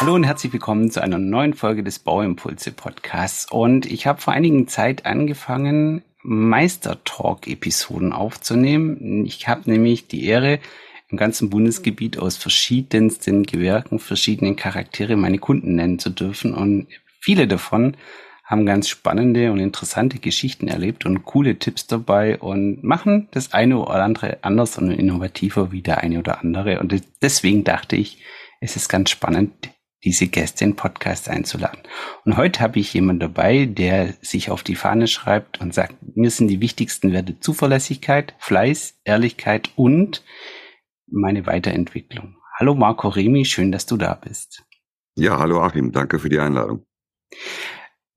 Hallo und herzlich willkommen zu einer neuen Folge des Bauimpulse Podcasts. Und ich habe vor einigen Zeit angefangen, Meister-Talk-Episoden aufzunehmen. Ich habe nämlich die Ehre, im ganzen Bundesgebiet aus verschiedensten Gewerken, verschiedenen Charaktere meine Kunden nennen zu dürfen. Und viele davon haben ganz spannende und interessante Geschichten erlebt und coole Tipps dabei und machen das eine oder andere anders und innovativer wie der eine oder andere. Und deswegen dachte ich, es ist ganz spannend, diese Gäste in Podcast einzuladen. Und heute habe ich jemanden dabei, der sich auf die Fahne schreibt und sagt, mir sind die wichtigsten Werte Zuverlässigkeit, Fleiß, Ehrlichkeit und meine Weiterentwicklung. Hallo Marco Remi, schön, dass du da bist. Ja, hallo Achim, danke für die Einladung.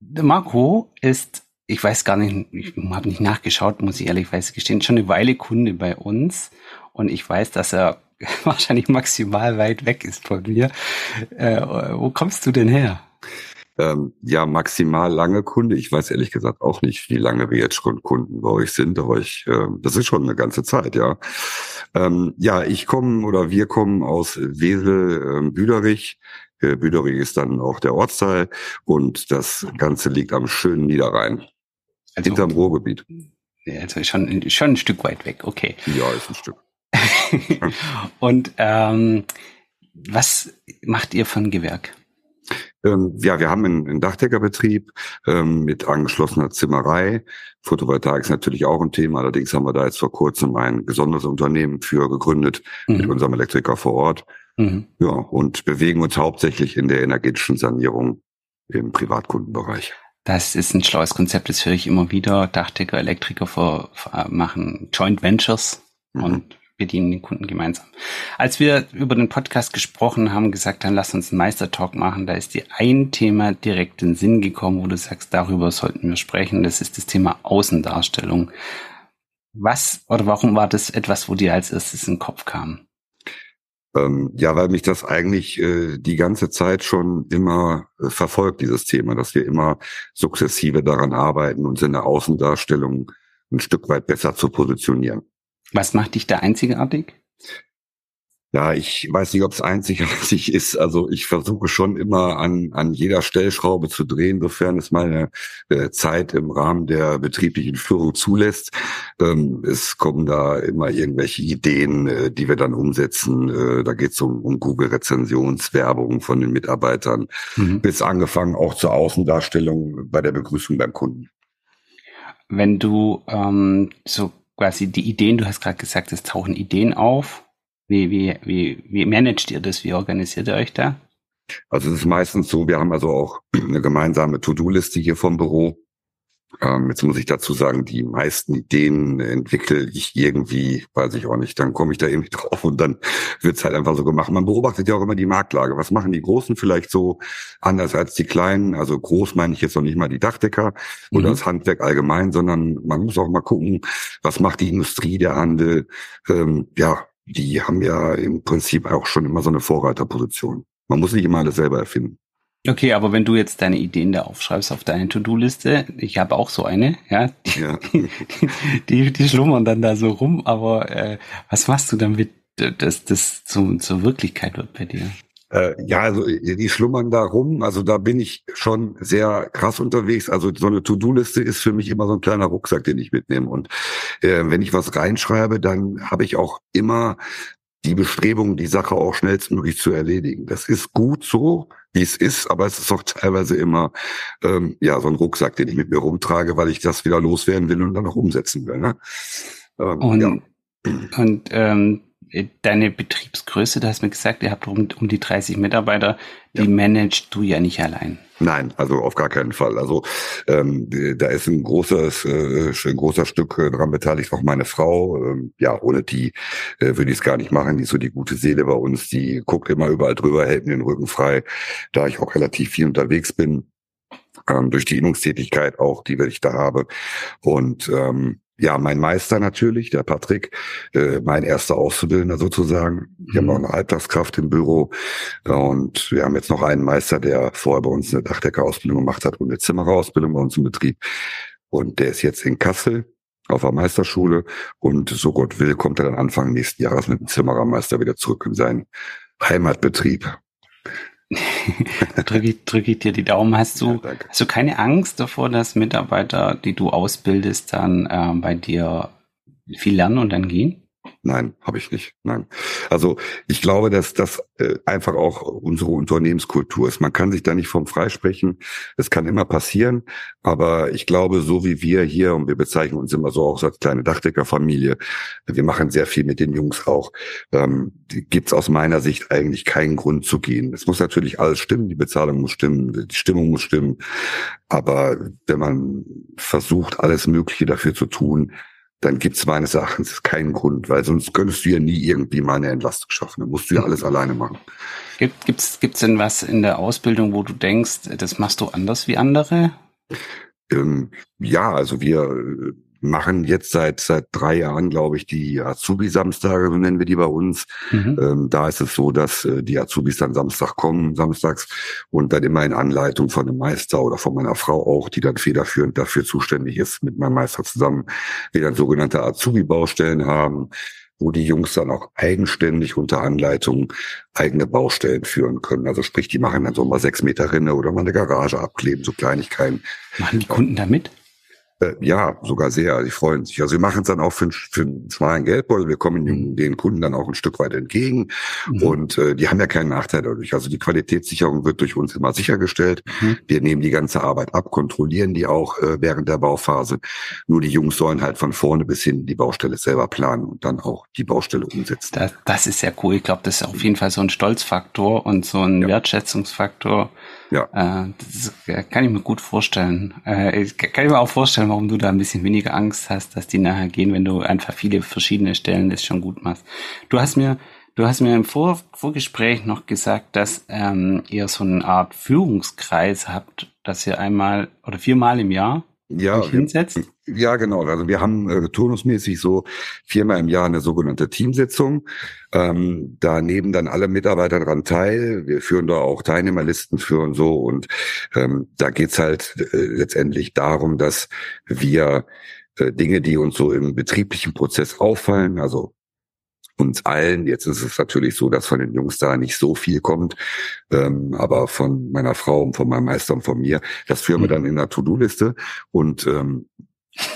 Der Marco ist, ich weiß gar nicht, ich habe nicht nachgeschaut, muss ich ehrlich gestehen, schon eine Weile Kunde bei uns und ich weiß, dass er wahrscheinlich maximal weit weg ist von mir. Äh, wo kommst du denn her? Ähm, ja, maximal lange Kunde. Ich weiß ehrlich gesagt auch nicht, wie lange wir jetzt schon Kunden bei euch sind, aber ich, äh, das ist schon eine ganze Zeit, ja. Ähm, ja, ich komme oder wir kommen aus Wesel, äh, Büderich. Äh, Büderich ist dann auch der Ortsteil und das Ganze liegt am schönen Niederrhein. Also, hinterm Ruhrgebiet. Also schon, schon ein Stück weit weg, okay. Ja, ist ein Stück. und ähm, was macht ihr von Gewerk? Ähm, ja, wir haben einen, einen Dachdeckerbetrieb ähm, mit angeschlossener Zimmerei. Photovoltaik ist natürlich auch ein Thema. Allerdings haben wir da jetzt vor kurzem ein besonderes Unternehmen für gegründet mhm. mit unserem Elektriker vor Ort. Mhm. Ja, und bewegen uns hauptsächlich in der energetischen Sanierung im Privatkundenbereich. Das ist ein schlaues Konzept, das höre ich immer wieder. Dachdecker, Elektriker vor, vor, machen Joint Ventures mhm. und bedienen den Kunden gemeinsam. Als wir über den Podcast gesprochen haben, gesagt haben, lass uns einen Meistertalk machen, da ist dir ein Thema direkt in den Sinn gekommen, wo du sagst, darüber sollten wir sprechen. Das ist das Thema Außendarstellung. Was oder warum war das etwas, wo dir als erstes in den Kopf kam? Ähm, ja, weil mich das eigentlich äh, die ganze Zeit schon immer äh, verfolgt, dieses Thema, dass wir immer sukzessive daran arbeiten, uns in der Außendarstellung ein Stück weit besser zu positionieren. Was macht dich da einzigartig? Ja, ich weiß nicht, ob es einzigartig ist. Also ich versuche schon immer an, an jeder Stellschraube zu drehen, sofern es meine äh, Zeit im Rahmen der betrieblichen Führung zulässt. Ähm, es kommen da immer irgendwelche Ideen, äh, die wir dann umsetzen. Äh, da geht es um, um Google-Rezensionswerbung von den Mitarbeitern, mhm. bis angefangen auch zur Außendarstellung bei der Begrüßung beim Kunden. Wenn du ähm, so quasi die Ideen, du hast gerade gesagt, es tauchen Ideen auf. Wie, wie, wie, wie managt ihr das? Wie organisiert ihr euch da? Also es ist meistens so, wir haben also auch eine gemeinsame To-Do-Liste hier vom Büro. Ähm, jetzt muss ich dazu sagen, die meisten Ideen entwickle ich irgendwie, weiß ich auch nicht, dann komme ich da irgendwie drauf und dann wird's halt einfach so gemacht. Man beobachtet ja auch immer die Marktlage. Was machen die Großen vielleicht so anders als die Kleinen? Also groß meine ich jetzt noch nicht mal die Dachdecker mhm. oder das Handwerk allgemein, sondern man muss auch mal gucken, was macht die Industrie, der Handel. Ähm, ja, die haben ja im Prinzip auch schon immer so eine Vorreiterposition. Man muss nicht immer alles selber erfinden. Okay, aber wenn du jetzt deine Ideen da aufschreibst auf deine To-Do-Liste, ich habe auch so eine, ja, die, ja. die, die, schlummern dann da so rum, aber äh, was machst du damit, dass das zu, zur Wirklichkeit wird bei dir? Äh, ja, also die schlummern da rum, also da bin ich schon sehr krass unterwegs. Also so eine To-Do-Liste ist für mich immer so ein kleiner Rucksack, den ich mitnehme. Und äh, wenn ich was reinschreibe, dann habe ich auch immer die Bestrebung, die Sache auch schnellstmöglich zu erledigen. Das ist gut so, wie es ist, aber es ist auch teilweise immer ähm, ja so ein Rucksack, den ich mit mir rumtrage, weil ich das wieder loswerden will und dann auch umsetzen will. Ne? Ähm, und ja. und ähm, deine Betriebsgröße, du hast mir gesagt, ihr habt um, um die 30 Mitarbeiter, die ja. managst du ja nicht allein. Nein, also auf gar keinen Fall. Also ähm, da ist ein großes, äh, ein großer Stück äh, daran beteiligt, auch meine Frau. Ähm, ja, ohne die äh, würde ich es gar nicht machen. Die ist so die gute Seele bei uns. Die guckt immer überall drüber, hält mir den Rücken frei, da ich auch relativ viel unterwegs bin. Ähm, durch die Innungstätigkeit auch, die ich da habe. Und ähm, ja, mein Meister natürlich, der Patrick, äh, mein erster Auszubildender sozusagen. Wir mhm. haben auch eine Halbtagskraft im Büro und wir haben jetzt noch einen Meister, der vorher bei uns eine Dachdeckerausbildung gemacht hat und eine Zimmererausbildung bei uns im Betrieb. Und der ist jetzt in Kassel auf der Meisterschule und so Gott will, kommt er dann Anfang nächsten Jahres mit dem Zimmerermeister wieder zurück in seinen Heimatbetrieb. Drücke ich, drück ich dir die Daumen. Hast du, ja, hast du keine Angst davor, dass Mitarbeiter, die du ausbildest, dann äh, bei dir viel lernen und dann gehen? Nein, habe ich nicht. Nein. Also ich glaube, dass das äh, einfach auch unsere Unternehmenskultur ist. Man kann sich da nicht vom freisprechen. Es kann immer passieren. Aber ich glaube, so wie wir hier, und wir bezeichnen uns immer so auch als kleine Dachdeckerfamilie, wir machen sehr viel mit den Jungs auch, ähm, gibt es aus meiner Sicht eigentlich keinen Grund zu gehen. Es muss natürlich alles stimmen, die Bezahlung muss stimmen, die Stimmung muss stimmen. Aber wenn man versucht, alles Mögliche dafür zu tun, dann gibt es meines Erachtens keinen Grund, weil sonst könntest du ja nie irgendwie mal eine Entlastung schaffen. Dann musst du ja alles alleine machen. Gibt gibt's gibt's denn was in der Ausbildung, wo du denkst, das machst du anders wie andere? Ähm, ja, also wir machen jetzt seit seit drei Jahren, glaube ich, die Azubi-Samstage, so nennen wir die bei uns. Mhm. Ähm, da ist es so, dass äh, die Azubis dann Samstag kommen, samstags, und dann immer in Anleitung von einem Meister oder von meiner Frau auch, die dann federführend dafür zuständig ist, mit meinem Meister zusammen, wir dann sogenannte Azubi-Baustellen haben wo die Jungs dann auch eigenständig unter Anleitung eigene Baustellen führen können. Also sprich, die machen dann so mal sechs Meter Rinne oder mal eine Garage abkleben, so Kleinigkeiten. Machen die Kunden damit? Äh, ja, sogar sehr. Die freuen sich. Also wir machen es dann auch für, für einen schmalen Geldbeutel. Wir kommen mhm. den Kunden dann auch ein Stück weit entgegen. Mhm. Und äh, die haben ja keinen Nachteil dadurch. Also die Qualitätssicherung wird durch uns immer sichergestellt. Mhm. Wir nehmen die ganze Arbeit ab, kontrollieren die auch äh, während der Bauphase. Nur die Jungs sollen halt von vorne bis hin die Baustelle selber planen und dann auch die Baustelle umsetzen. Das, das ist ja cool. Ich glaube, das ist auf jeden Fall so ein Stolzfaktor und so ein ja. Wertschätzungsfaktor ja. Äh, das kann ich mir gut vorstellen. Äh, kann ich mir auch vorstellen, warum du da ein bisschen weniger Angst hast, dass die nachher gehen, wenn du einfach viele verschiedene Stellen das schon gut machst. Du hast mir, du hast mir im Vor Vorgespräch noch gesagt, dass ähm, ihr so eine Art Führungskreis habt, dass ihr einmal oder viermal im Jahr ja, hinsetzt? Ja, genau. Also wir haben äh, turnusmäßig so viermal im Jahr eine sogenannte Teamsitzung. Ähm, da nehmen dann alle Mitarbeiter dran teil. Wir führen da auch Teilnehmerlisten für und so. Und ähm, da geht's halt äh, letztendlich darum, dass wir äh, Dinge, die uns so im betrieblichen Prozess auffallen, also uns allen. Jetzt ist es natürlich so, dass von den Jungs da nicht so viel kommt, ähm, aber von meiner Frau und von meinem Meister und von mir, das führen wir mhm. dann in der To-Do-Liste und ähm,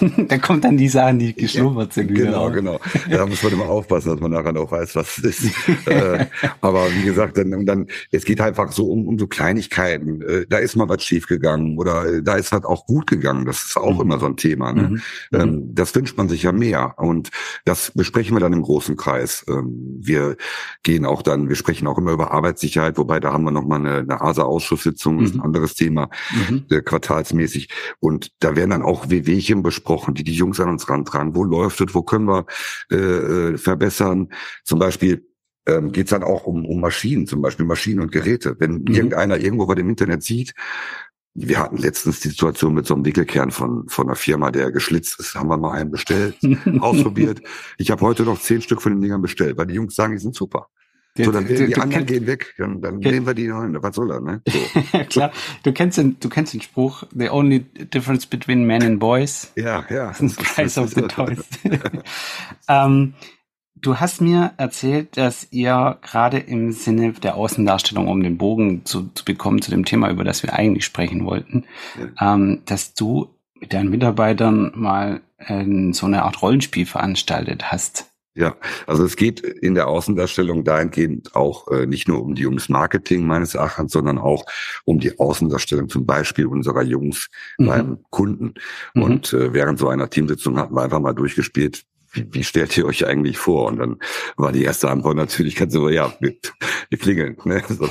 da kommt dann die Sachen, die geschlummert sind. Genau, genau. Da muss man immer aufpassen, dass man nachher noch weiß, was es ist. äh, aber wie gesagt, dann, dann, es geht einfach so um, um so Kleinigkeiten. Äh, da ist mal was schiefgegangen oder äh, da ist halt auch gut gegangen. Das ist auch mhm. immer so ein Thema. Ne? Mhm. Ähm, mhm. das wünscht man sich ja mehr. Und das besprechen wir dann im großen Kreis. Ähm, wir gehen auch dann, wir sprechen auch immer über Arbeitssicherheit, wobei da haben wir nochmal eine, eine ASA-Ausschusssitzung, mhm. ist ein anderes Thema, mhm. quartalsmäßig. Und da werden dann auch Wehwehchen besprochen, die die Jungs an uns rantragen. Wo läuft es? Wo können wir äh, äh, verbessern? Zum Beispiel ähm, geht es dann auch um, um Maschinen, zum Beispiel Maschinen und Geräte. Wenn mhm. irgendeiner irgendwo bei dem Internet sieht, wir hatten letztens die Situation mit so einem Wickelkern von, von einer Firma, der geschlitzt ist. Haben wir mal einen bestellt, ausprobiert. Ich habe heute noch zehn Stück von den Dingern bestellt, weil die Jungs sagen, die sind super. So, dann die, die anderen gehen weg, dann, dann nehmen wir die neuen. Was soll er, ne? So. Klar, du kennst den, du kennst den Spruch, the only difference between men and boys. Ja, ja. Das ist Price of the Toys. ähm, du hast mir erzählt, dass ihr gerade im Sinne der Außendarstellung, um den Bogen zu, zu bekommen zu dem Thema, über das wir eigentlich sprechen wollten, ja. ähm, dass du mit deinen Mitarbeitern mal äh, so eine Art Rollenspiel veranstaltet hast. Ja, also es geht in der Außendarstellung dahingehend auch äh, nicht nur um die ums Marketing meines Erachtens, sondern auch um die Außendarstellung zum Beispiel unserer Jungs mhm. beim Kunden. Mhm. Und äh, während so einer Teamsitzung hatten wir einfach mal durchgespielt, wie, wie stellt ihr euch eigentlich vor? Und dann war die erste Antwort natürlich ganz so, ja, mit, wir klingeln. Ne? So,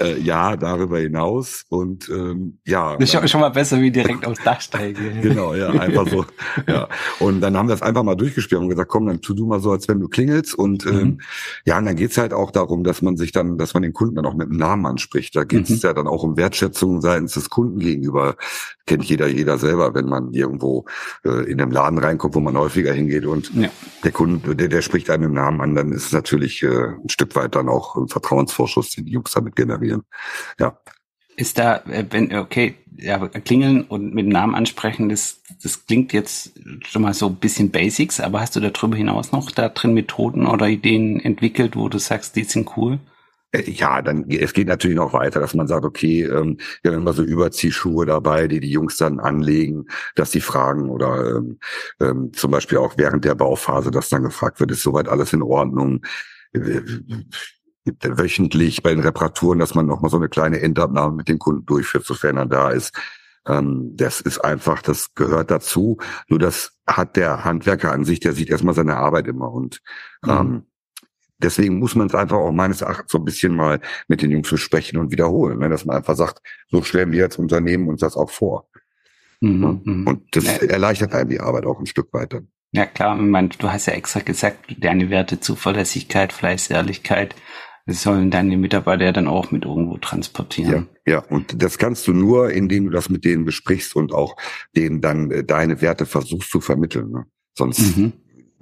äh, ja, darüber hinaus und ähm, ja. Das ist schon, schon mal besser wie direkt aufs Dach steigen. genau, ja, einfach so. ja. Und dann haben wir das einfach mal durchgespielt und gesagt, komm, dann tu du mal so, als wenn du klingelst. Und ähm, mhm. ja, und dann geht's halt auch darum, dass man sich dann, dass man den Kunden dann auch mit dem Namen anspricht. Da geht's mhm. ja dann auch um Wertschätzung seitens des Kunden gegenüber. Kennt jeder, jeder selber, wenn man irgendwo äh, in einem Laden reinkommt, wo man häufiger hingeht und ja. der Kunde, der, der spricht einem im Namen an, dann ist es natürlich äh, ein Stück weit dann auch ein Vertrauensvorschuss, den die Jungs damit generieren. Ja. Ist da, äh, wenn, okay, ja, klingeln und mit dem Namen ansprechen, das, das klingt jetzt schon mal so ein bisschen Basics, aber hast du darüber hinaus noch da drin Methoden oder Ideen entwickelt, wo du sagst, die sind cool? Äh, ja, dann es geht natürlich noch weiter, dass man sagt, okay, ähm, wir haben immer so Überziehschuhe dabei, die die Jungs dann anlegen, dass sie fragen oder ähm, ähm, zum Beispiel auch während der Bauphase, dass dann gefragt wird, ist soweit alles in Ordnung? Wöchentlich bei den Reparaturen, dass man noch mal so eine kleine Endabnahme mit den Kunden durchführt, sofern er da ist. Ähm, das ist einfach, das gehört dazu. Nur das hat der Handwerker an sich, der sieht erstmal seine Arbeit immer und mhm. ähm, deswegen muss man es einfach auch meines Erachtens so ein bisschen mal mit den Jungs besprechen und wiederholen, ne? dass man einfach sagt, so stellen wir als Unternehmen uns das auch vor. Mhm, mhm. und das ja. erleichtert einem die Arbeit auch ein Stück weiter. Ja klar, meine, du hast ja extra gesagt, deine Werte Zuverlässigkeit, Fleiß, Ehrlichkeit, das sollen deine Mitarbeiter ja dann auch mit irgendwo transportieren. Ja, ja, und das kannst du nur, indem du das mit denen besprichst und auch denen dann äh, deine Werte versuchst zu vermitteln. Ne? Sonst, mhm.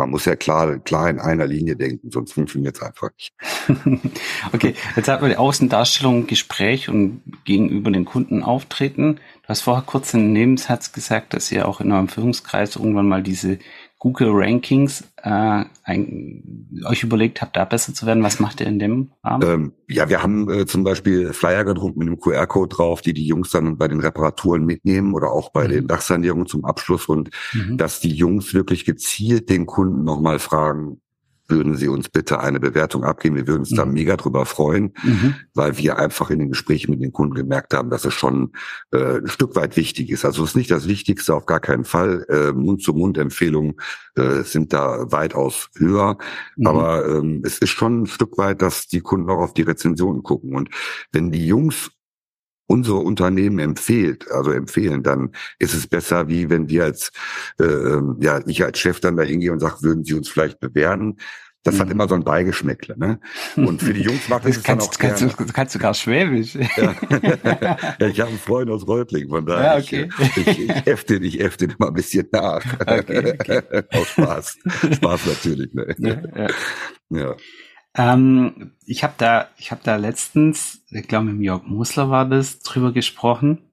Man muss ja klar, klar in einer Linie denken, sonst funktioniert es einfach nicht. okay, jetzt hatten wir die Außendarstellung, Gespräch und gegenüber den Kunden auftreten. Du hast vorher kurz einen Nebensatz gesagt, dass ihr auch in eurem Führungskreis irgendwann mal diese Google Rankings äh, ein, euch überlegt habt, da besser zu werden? Was macht ihr in dem Rahmen? Ähm, ja, wir haben äh, zum Beispiel Flyer gedruckt mit einem QR-Code drauf, die die Jungs dann bei den Reparaturen mitnehmen oder auch bei mhm. den Dachsanierungen zum Abschluss und mhm. dass die Jungs wirklich gezielt den Kunden nochmal fragen, würden Sie uns bitte eine Bewertung abgeben. Wir würden uns mhm. da mega drüber freuen, mhm. weil wir einfach in den Gesprächen mit den Kunden gemerkt haben, dass es schon äh, ein Stück weit wichtig ist. Also es ist nicht das Wichtigste, auf gar keinen Fall. Äh, Mund-zu-Mund-Empfehlungen äh, sind da weitaus höher. Mhm. Aber ähm, es ist schon ein Stück weit, dass die Kunden auch auf die Rezensionen gucken. Und wenn die Jungs unsere Unternehmen empfiehlt, also empfehlen, dann ist es besser, wie wenn wir als, äh, ähm, ja, ich als Chef dann da hingehe und sage, würden Sie uns vielleicht bewerten? Das mhm. hat immer so ein Beigeschmäckle, ne? Und für die Jungs macht das, das kannst, dann auch kannst, du, kannst du gar Schwäbisch. Ja. ja, ich habe einen Freund aus Reutling, von daher ja, okay. ich, ich, ich äfte den, ich äfte den mal ein bisschen nach. Okay, okay. Aus Spaß. Spaß natürlich, ne? Ja. ja. ja. Ähm, ich habe da, ich habe da letztens, ich glaube mit Jörg Musler war das, drüber gesprochen,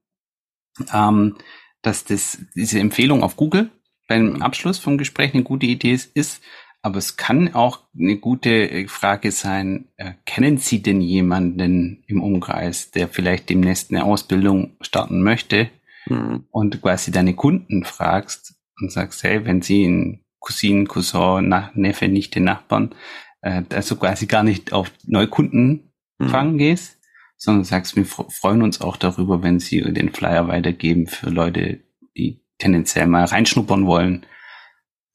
ähm, dass das diese Empfehlung auf Google beim Abschluss vom Gespräch eine gute Idee ist, ist aber es kann auch eine gute äh, Frage sein, äh, kennen Sie denn jemanden im Umkreis, der vielleicht demnächst eine Ausbildung starten möchte mhm. und quasi deine Kunden fragst und sagst, hey, wenn Sie einen Cousinen, Cousin, Nach Neffe, Nichte, Nachbarn äh, also quasi gar nicht auf Neukunden mhm. fangen gehst, sondern sagst, wir freuen uns auch darüber, wenn sie den Flyer weitergeben für Leute, die tendenziell mal reinschnuppern wollen.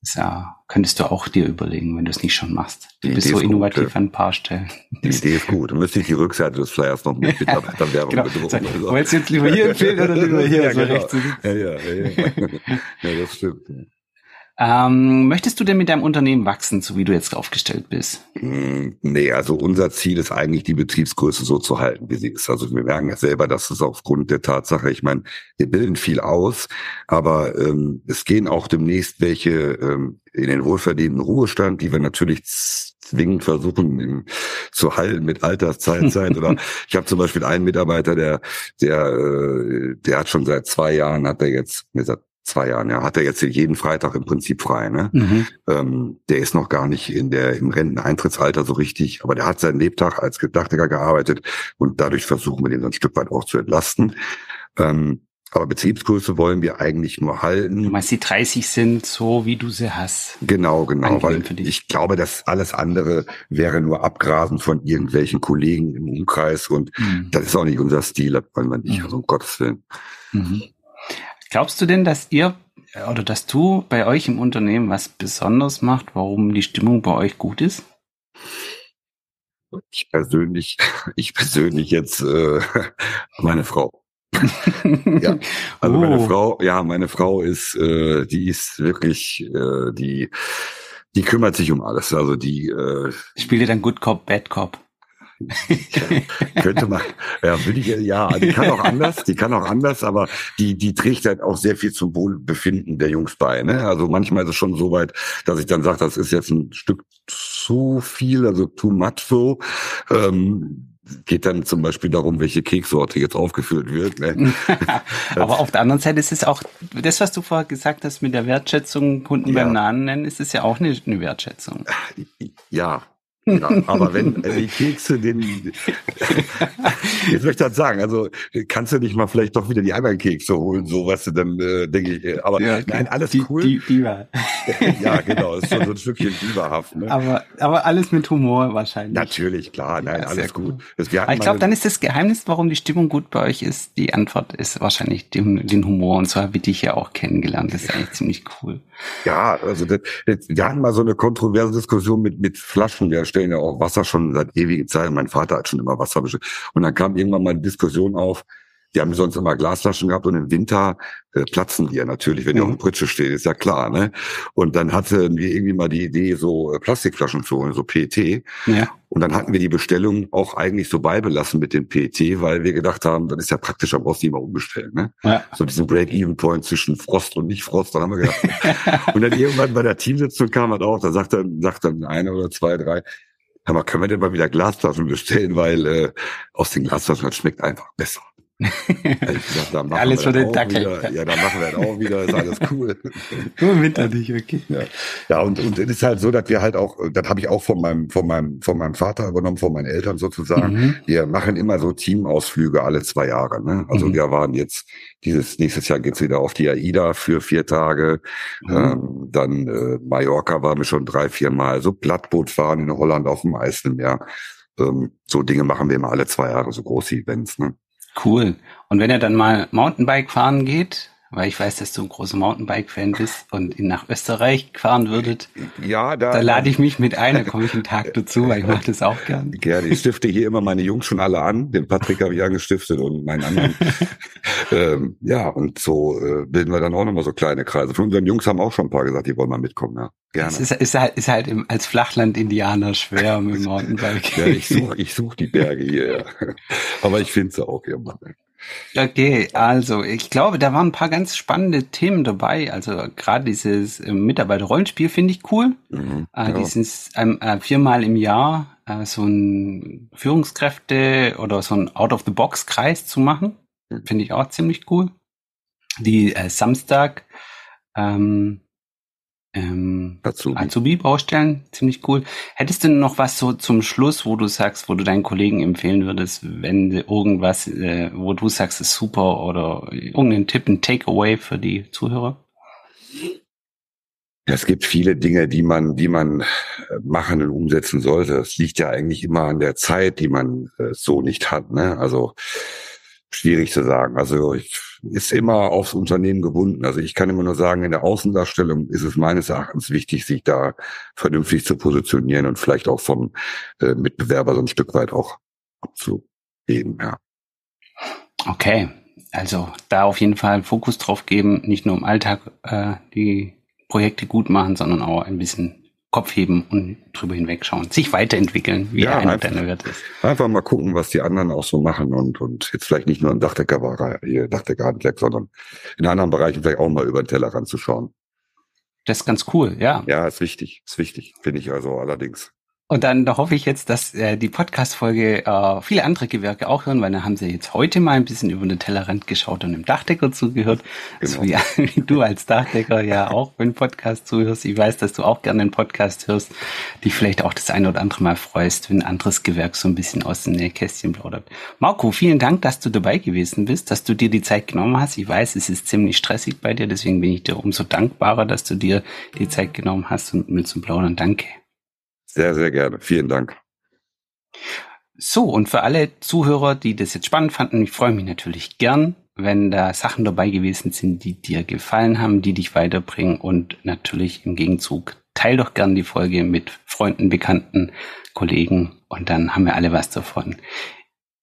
Das ja, könntest du auch dir überlegen, wenn du es nicht schon machst. Du die bist Idee so innovativ gut, an ein paar Stellen. Die Idee ist gut. Dann müsste ich die Rückseite des Flyers noch mit Mitarbeiterwerbung genau. bedrucken. Also. Wolltest du jetzt lieber hier empfehlen oder lieber hier? ja, genau. ja, ja, ja, ja. ja, das stimmt. Ähm, möchtest du denn mit deinem Unternehmen wachsen, so wie du jetzt aufgestellt bist? Hm, nee, also unser Ziel ist eigentlich, die Betriebsgröße so zu halten, wie sie ist. Also wir merken ja selber, dass es aufgrund der Tatsache, ich meine, wir bilden viel aus, aber ähm, es gehen auch demnächst welche ähm, in den wohlverdienten Ruhestand, die wir natürlich zwingend versuchen in, zu halten mit Altersteilzeit. Oder ich habe zum Beispiel einen Mitarbeiter, der, der, äh, der hat schon seit zwei Jahren, hat er jetzt, mir sagt, zwei Jahren, ja, hat er jetzt jeden Freitag im Prinzip frei. Ne? Mhm. Ähm, der ist noch gar nicht in der im Renteneintrittsalter so richtig, aber der hat seinen Lebtag als Dachdecker gearbeitet und dadurch versuchen wir den so ein Stück weit auch zu entlasten. Ähm, aber Betriebsgröße wollen wir eigentlich nur halten. Du meinst, die 30 sind so, wie du sie hast. Genau, genau, weil ich glaube, dass alles andere wäre nur Abgrasen von irgendwelchen Kollegen im Umkreis und mhm. das ist auch nicht unser Stil, das wollen wir nicht, mhm. also um Gottes Willen. Mhm. Glaubst du denn, dass ihr oder dass du bei euch im Unternehmen was besonders macht, warum die Stimmung bei euch gut ist? Ich persönlich, ich persönlich jetzt äh, meine Frau. ja, also oh. meine Frau, ja, meine Frau ist, äh, die ist wirklich, äh, die, die kümmert sich um alles. Also die äh, spielt ihr dann Good Cop, Bad Cop? könnte man, ja, würde ich, ja, die kann auch anders, die kann auch anders, aber die, die trägt halt auch sehr viel zum Wohlbefinden der Jungs bei, ne? Also manchmal ist es schon so weit, dass ich dann sage, das ist jetzt ein Stück zu viel, also too much so. Ähm, geht dann zum Beispiel darum, welche Keksorte jetzt aufgefüllt wird. Ne? Aber auf der anderen Seite ist es auch, das, was du vorher gesagt hast mit der Wertschätzung, Kunden ja. beim Namen nennen, ist es ja auch eine, eine Wertschätzung. Ja, Ja, aber wenn äh, die Kekse den, jetzt möchte ich das sagen, also kannst du nicht mal vielleicht doch wieder die anderen Kekse holen, so was du dann, äh, denke ich, äh, aber ja, nein, alles die, cool. Die, die ja, genau, ist schon so ein Stückchen Dieberhaft. Ne? Aber, aber alles mit Humor wahrscheinlich. Natürlich, klar, nein, ja, alles gut. Cool. ich glaube, dann ist das Geheimnis, warum die Stimmung gut bei euch ist, die Antwort ist wahrscheinlich den, den Humor und so habe ich dich ja auch kennengelernt, das ist eigentlich ziemlich cool. Ja, also das, das, wir hatten mal so eine kontroverse Diskussion mit, mit Flaschen, wir stellen ja auch Wasser schon seit ewigen Zeiten, mein Vater hat schon immer Wasser bestellt. Und dann kam irgendwann mal eine Diskussion auf, die haben sonst immer Glasflaschen gehabt und im Winter äh, platzen die ja natürlich, wenn die mhm. auf dem Pritsche steht, ist ja klar, ne? Und dann hatten wir irgendwie mal die Idee, so äh, Plastikflaschen zu holen, so PET. Ja. Und dann hatten wir die Bestellung auch eigentlich so beibelassen mit dem PET, weil wir gedacht haben, das ist ja praktisch, da brauchst du immer umbestellen, ne? Ja. So diesen Break-Even-Point zwischen Frost und nicht Frost, dann haben wir gedacht. und dann irgendwann bei der Teamsitzung kam das auch, da sagt dann, sagt dann eine oder zwei, drei, Hör mal, können wir denn mal wieder Glasflaschen bestellen, weil äh, aus den Glasflaschen das schmeckt einfach besser. Dachte, da alles für den Dackel. Wieder, ja, da machen wir das auch wieder, ist alles cool. Nur Winter nicht, okay. Ja, ja und, und es ist halt so, dass wir halt auch, das habe ich auch von meinem, von meinem, von meinem Vater übernommen, von meinen Eltern sozusagen. Mhm. Wir machen immer so Teamausflüge alle zwei Jahre. Ne? Also mhm. wir waren jetzt, dieses nächstes Jahr geht's wieder auf die AIDA für vier Tage. Mhm. Ähm, dann äh, Mallorca waren wir schon drei, vier Mal. So Plattboot fahren in Holland auf dem Eiselmeer. Ähm, so Dinge machen wir immer alle zwei Jahre, so große Events. Ne? Cool. Und wenn er dann mal Mountainbike fahren geht, weil ich weiß, dass du ein großer Mountainbike-Fan bist und ihn nach Österreich fahren würdet. Ja, da. Da lade ich mich mit ein, da komme ich einen Tag dazu, weil ich mache das auch gern. Gerne. Ich stifte hier immer meine Jungs schon alle an. Den Patrick habe ich angestiftet und meinen anderen. ähm, ja, und so äh, bilden wir dann auch nochmal so kleine Kreise. Von unseren Jungs haben auch schon ein paar gesagt, die wollen mal mitkommen, ja. Gerne. Es ist, ist halt, ist halt im, als Flachland-Indianer schwer mit dem Mountainbike. ja, ich suche ich such die Berge hier, ja. Aber ich finde sie auch immer. Okay, also ich glaube, da waren ein paar ganz spannende Themen dabei. Also gerade dieses äh, Mitarbeiter-Rollenspiel finde ich cool. Mhm, äh, ja. Dieses ähm, äh, viermal im Jahr äh, so ein Führungskräfte oder so ein Out-of-the-Box-Kreis zu machen, mhm. finde ich auch ziemlich cool. Die äh, Samstag ähm, ähm, Azubi. Azubi-Baustellen, ziemlich cool. Hättest du noch was so zum Schluss, wo du sagst, wo du deinen Kollegen empfehlen würdest, wenn irgendwas, äh, wo du sagst, ist super oder irgendeinen Tipp, ein Takeaway für die Zuhörer? Es gibt viele Dinge, die man, die man äh, machen und umsetzen sollte. Es liegt ja eigentlich immer an der Zeit, die man äh, so nicht hat. Ne? Also schwierig zu sagen. Also ich, ist immer aufs Unternehmen gebunden. Also ich kann immer nur sagen, in der Außendarstellung ist es meines Erachtens wichtig, sich da vernünftig zu positionieren und vielleicht auch vom äh, Mitbewerber so ein Stück weit auch abzugeben. Ja. Okay, also da auf jeden Fall Fokus drauf geben, nicht nur im Alltag äh, die Projekte gut machen, sondern auch ein bisschen Kopf heben und drüber hinwegschauen, sich weiterentwickeln, wie ja, einer deiner Werte ist. Einfach mal gucken, was die anderen auch so machen und, und jetzt vielleicht nicht nur im Dachdecker, hier Dachdecker sondern in anderen Bereichen vielleicht auch mal über den Teller ranzuschauen. Das ist ganz cool, ja. Ja, ist wichtig, ist wichtig, finde ich also allerdings. Und dann da hoffe ich jetzt, dass äh, die Podcast-Folge äh, viele andere Gewerke auch hören, weil dann haben sie jetzt heute mal ein bisschen über den Tellerrand geschaut und dem Dachdecker zugehört. Genau. So wie, wie du als Dachdecker ja auch wenn Podcast zuhörst. Ich weiß, dass du auch gerne einen Podcast hörst, dich vielleicht auch das eine oder andere Mal freust, wenn ein anderes Gewerk so ein bisschen aus dem Nähkästchen plaudert. Marco, vielen Dank, dass du dabei gewesen bist, dass du dir die Zeit genommen hast. Ich weiß, es ist ziemlich stressig bei dir, deswegen bin ich dir umso dankbarer, dass du dir die Zeit genommen hast und mit zum Plaudern. Danke. Sehr, sehr gerne. Vielen Dank. So, und für alle Zuhörer, die das jetzt spannend fanden, ich freue mich natürlich gern, wenn da Sachen dabei gewesen sind, die dir gefallen haben, die dich weiterbringen und natürlich im Gegenzug teil doch gern die Folge mit Freunden, Bekannten, Kollegen und dann haben wir alle was davon.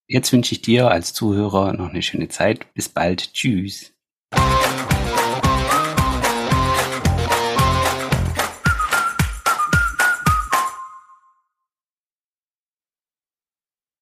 Jetzt wünsche ich dir als Zuhörer noch eine schöne Zeit. Bis bald. Tschüss.